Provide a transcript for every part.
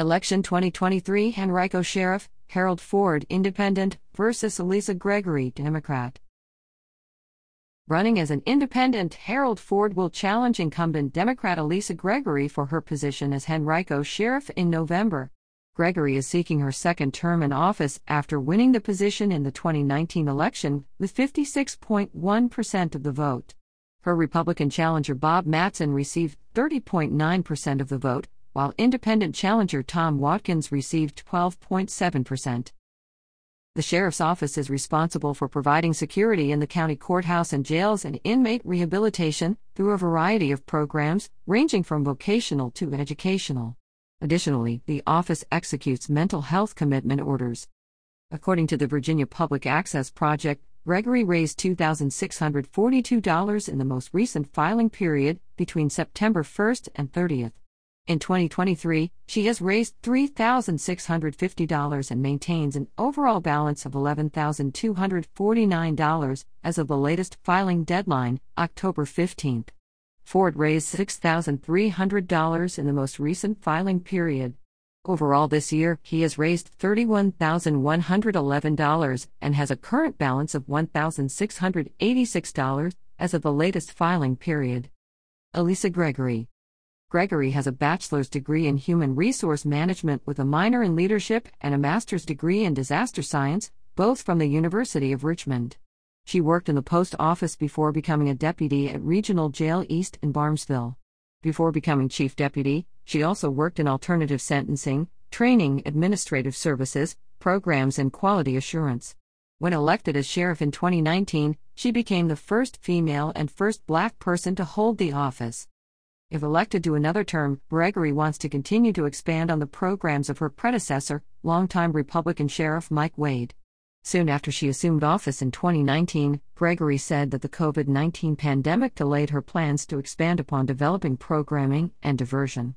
Election 2023 Henrico Sheriff, Harold Ford, Independent, versus Alisa Gregory, Democrat. Running as an independent, Harold Ford will challenge incumbent Democrat Alisa Gregory for her position as Henrico Sheriff in November. Gregory is seeking her second term in office after winning the position in the 2019 election with 56.1% of the vote. Her Republican challenger Bob Matson received 30.9% of the vote, while independent challenger Tom Wadkins received 12.7%. The sheriff's office is responsible for providing security in the county courthouse and jails and inmate rehabilitation through a variety of programs, ranging from vocational to educational. Additionally, the office executes mental health commitment orders. According to the Virginia Public Access Project, Gregory raised $2,642 in the most recent filing period between September 1st and 30th. In 2023, she has raised $3,650 and maintains an overall balance of $11,249 as of the latest filing deadline, October 15th. Ford raised $6,300 in the most recent filing period. Overall, this year, he has raised $31,111 and has a current balance of $1,686 as of the latest filing period. Alisa Gregory Gregory has a bachelor's degree in human resource management with a minor in leadership and a master's degree in disaster science, both from the University of Richmond. She worked in the post office before becoming a deputy at Regional Jail East in Barhamsville. Before becoming chief deputy, she also worked in alternative sentencing, training, administrative services, programs, and quality assurance. When elected as sheriff in 2019, she became the first female and first black person to hold the office. If elected to another term, Gregory wants to continue to expand on the programs of her predecessor, longtime Republican Sheriff Mike Wade. Soon after she assumed office in 2019, Gregory said that the COVID 19 pandemic delayed her plans to expand upon developing programming and diversion.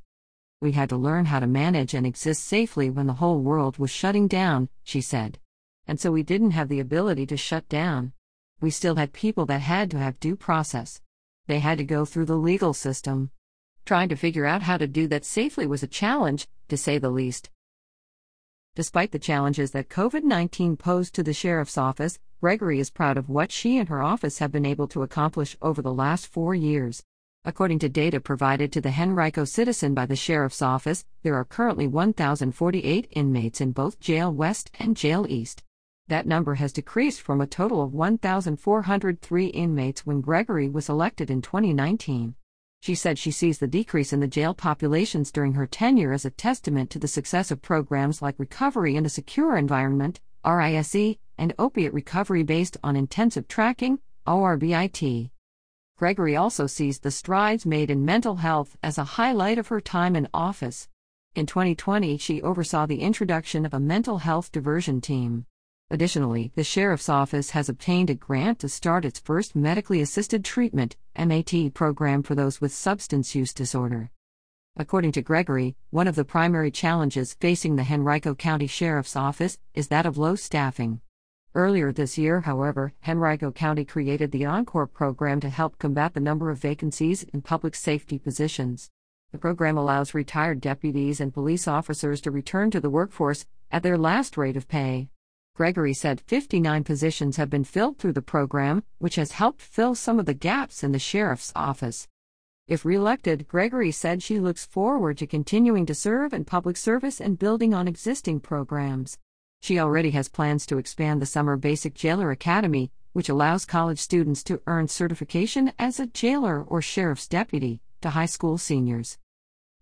We had to learn how to manage and exist safely when the whole world was shutting down, she said. And so we didn't have the ability to shut down. We still had people that had to have due process. They had to go through the legal system. Trying to figure out how to do that safely was a challenge, to say the least. Despite the challenges that COVID 19 posed to the sheriff's office, Gregory is proud of what she and her office have been able to accomplish over the last four years. According to data provided to the Henrico Citizen by the Sheriff's Office, there are currently 1,048 inmates in both Jail West and Jail East. That number has decreased from a total of 1,403 inmates when Gregory was elected in 2019. She said she sees the decrease in the jail populations during her tenure as a testament to the success of programs like Recovery in a Secure Environment, RISE, and Opiate Recovery based on intensive tracking, ORBIT. Gregory also sees the strides made in mental health as a highlight of her time in office. In 2020, she oversaw the introduction of a mental health diversion team. Additionally, the Sheriff's Office has obtained a grant to start its first medically assisted treatment MAT program for those with substance use disorder. According to Gregory, one of the primary challenges facing the Henrico County Sheriff's Office is that of low staffing. Earlier this year, however, Henrico County created the Encore program to help combat the number of vacancies in public safety positions. The program allows retired deputies and police officers to return to the workforce at their last rate of pay. Gregory said 59 positions have been filled through the program, which has helped fill some of the gaps in the sheriff's office. If reelected, Gregory said she looks forward to continuing to serve in public service and building on existing programs. She already has plans to expand the Summer Basic Jailer Academy, which allows college students to earn certification as a jailer or sheriff's deputy, to high school seniors.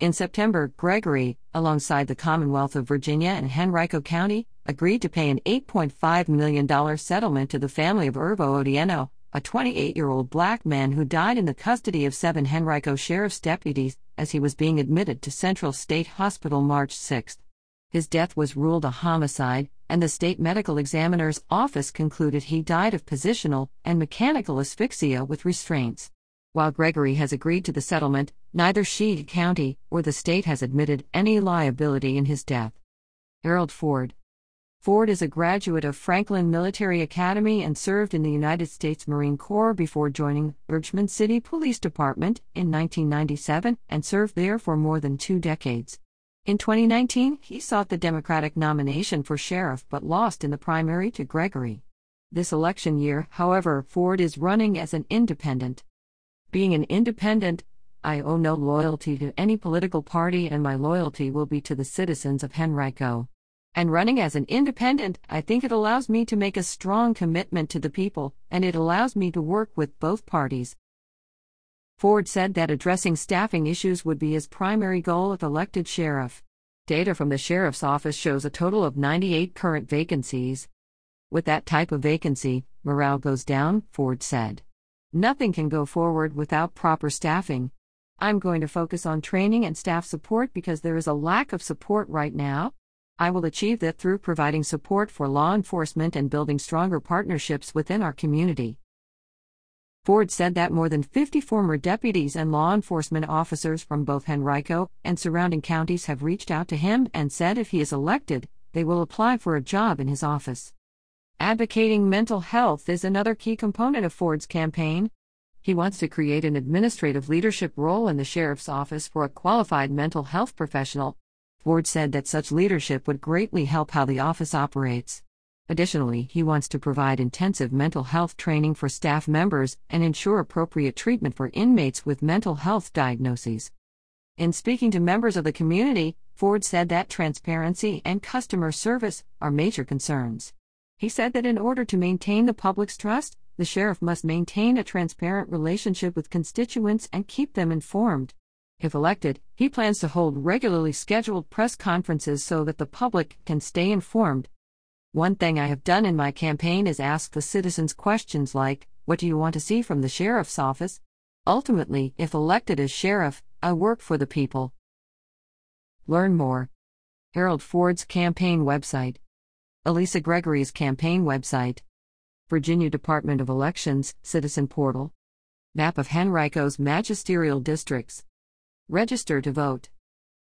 In September, Gregory, alongside the Commonwealth of Virginia and Henrico County, agreed to pay an $8.5 million settlement to the family of Irvo Otieno, a 28 year old black man who died in the custody of seven Henrico sheriff's deputies as he was being admitted to Central State Hospital March 6. His death was ruled a homicide, and the state medical examiner's office concluded he died of positional and mechanical asphyxia with restraints. While Gregory has agreed to the settlement, neither she, County, or the state has admitted any liability in his death. Harold Ford Ford is a graduate of Franklin Military Academy and served in the United States Marine Corps before joining Richmond City Police Department in 1997 and served there for more than two decades. In 2019, he sought the Democratic nomination for sheriff but lost in the primary to Gregory. This election year, however, Ford is running as an independent. Being an independent, I owe no loyalty to any political party and my loyalty will be to the citizens of Henrico. And running as an independent, I think it allows me to make a strong commitment to the people, and it allows me to work with both parties. Ford said that addressing staffing issues would be his primary goal if elected sheriff. Data from the sheriff's office shows a total of 98 current vacancies. With that type of vacancy, morale goes down, Ford said. Nothing can go forward without proper staffing. I'm going to focus on training and staff support because there is a lack of support right now. I will achieve that through providing support for law enforcement and building stronger partnerships within our community. Ford said that more than 50 former deputies and law enforcement officers from both Henrico and surrounding counties have reached out to him and said if he is elected, they will apply for a job in his office. Advocating mental health is another key component of Ford's campaign. He wants to create an administrative leadership role in the sheriff's office for a qualified mental health professional. Ford said that such leadership would greatly help how the office operates. Additionally, he wants to provide intensive mental health training for staff members and ensure appropriate treatment for inmates with mental health diagnoses. In speaking to members of the community, Ford said that transparency and customer service are major concerns. He said that in order to maintain the public's trust, the sheriff must maintain a transparent relationship with constituents and keep them informed. If elected, he plans to hold regularly scheduled press conferences so that the public can stay informed one thing I have done in my campaign is ask the citizens questions like, What do you want to see from the sheriff's office? Ultimately, if elected as sheriff, I work for the people. Learn more. Harold Ford's campaign website. Alisa Gregory's campaign website. Virginia Department of Elections Citizen Portal. Map of Henrico's magisterial districts. Register to vote.